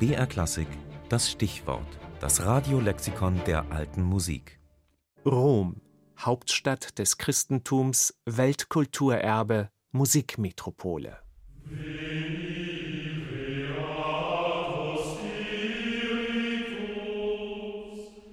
BR Klassik das Stichwort, das Radiolexikon der alten Musik. Rom, Hauptstadt des Christentums, Weltkulturerbe, Musikmetropole.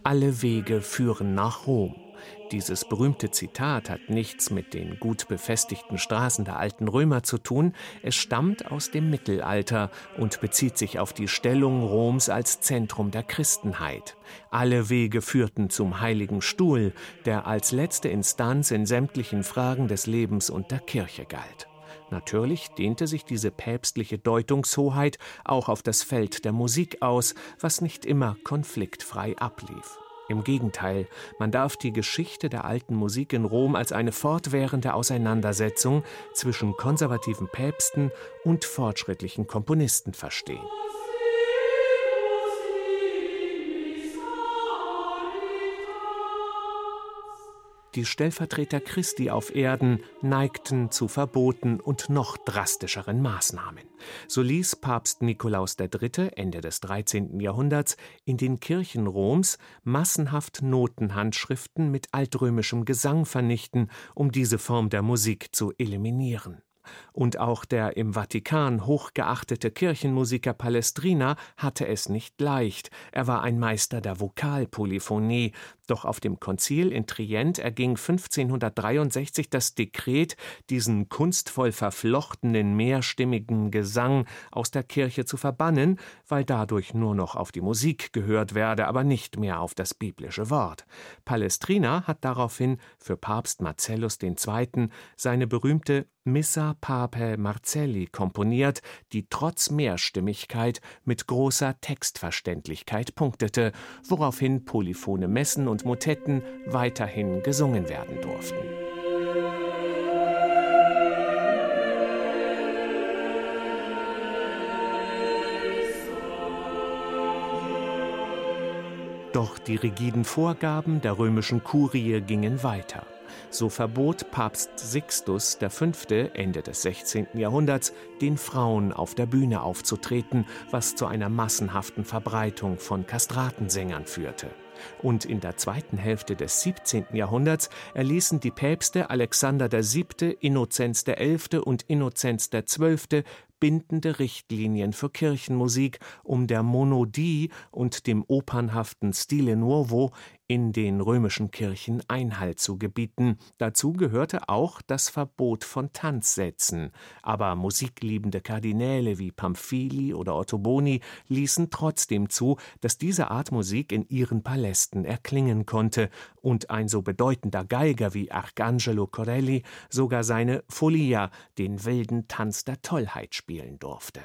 Alle Wege führen nach Rom. Dieses berühmte Zitat hat nichts mit den gut befestigten Straßen der alten Römer zu tun, es stammt aus dem Mittelalter und bezieht sich auf die Stellung Roms als Zentrum der Christenheit. Alle Wege führten zum Heiligen Stuhl, der als letzte Instanz in sämtlichen Fragen des Lebens und der Kirche galt. Natürlich dehnte sich diese päpstliche Deutungshoheit auch auf das Feld der Musik aus, was nicht immer konfliktfrei ablief. Im Gegenteil, man darf die Geschichte der alten Musik in Rom als eine fortwährende Auseinandersetzung zwischen konservativen Päpsten und fortschrittlichen Komponisten verstehen. Die Stellvertreter Christi auf Erden neigten zu Verboten und noch drastischeren Maßnahmen. So ließ Papst Nikolaus III. Ende des 13. Jahrhunderts in den Kirchen Roms massenhaft Notenhandschriften mit altrömischem Gesang vernichten, um diese Form der Musik zu eliminieren. Und auch der im Vatikan hochgeachtete Kirchenmusiker Palestrina hatte es nicht leicht. Er war ein Meister der Vokalpolyphonie. Doch auf dem Konzil in Trient erging 1563 das Dekret, diesen kunstvoll verflochtenen mehrstimmigen Gesang aus der Kirche zu verbannen, weil dadurch nur noch auf die Musik gehört werde, aber nicht mehr auf das biblische Wort. Palestrina hat daraufhin für Papst Marcellus II. seine berühmte Missa Papae Marcelli komponiert, die trotz Mehrstimmigkeit mit großer Textverständlichkeit punktete, woraufhin polyphone Messen und Motetten weiterhin gesungen werden durften. Doch die rigiden Vorgaben der römischen Kurie gingen weiter. So verbot Papst Sixtus V. Ende des 16. Jahrhunderts den Frauen auf der Bühne aufzutreten, was zu einer massenhaften Verbreitung von Kastratensängern führte. Und in der zweiten Hälfte des 17. Jahrhunderts erließen die Päpste Alexander VII., Innozenz XI. und Innozenz XII bindende Richtlinien für Kirchenmusik, um der Monodie und dem opernhaften Stile Nuovo in den römischen Kirchen Einhalt zu gebieten. Dazu gehörte auch das Verbot von Tanzsätzen. Aber musikliebende Kardinäle wie Pamphili oder Ottoboni ließen trotzdem zu, dass diese Art Musik in ihren Palästen erklingen konnte und ein so bedeutender Geiger wie Arcangelo Corelli sogar seine Folia, den wilden Tanz der Tollheit, spielen durfte.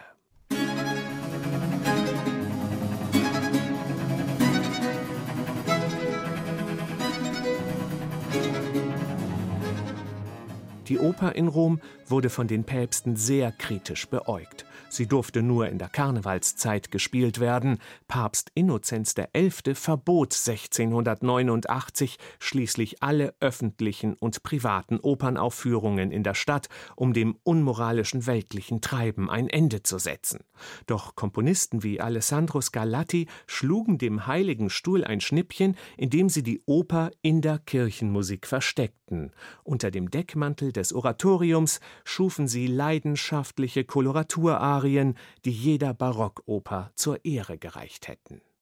Die Oper in Rom wurde von den Päpsten sehr kritisch beäugt. Sie durfte nur in der Karnevalszeit gespielt werden. Papst Innozenz XI. verbot 1689 schließlich alle öffentlichen und privaten Opernaufführungen in der Stadt, um dem unmoralischen weltlichen Treiben ein Ende zu setzen. Doch Komponisten wie Alessandro Scarlatti schlugen dem Heiligen Stuhl ein Schnippchen, indem sie die Oper in der Kirchenmusik versteckten. Unter dem Deckmantel des Oratoriums schufen sie leidenschaftliche Koloraturarien, die jeder Barockoper zur Ehre gereicht hätten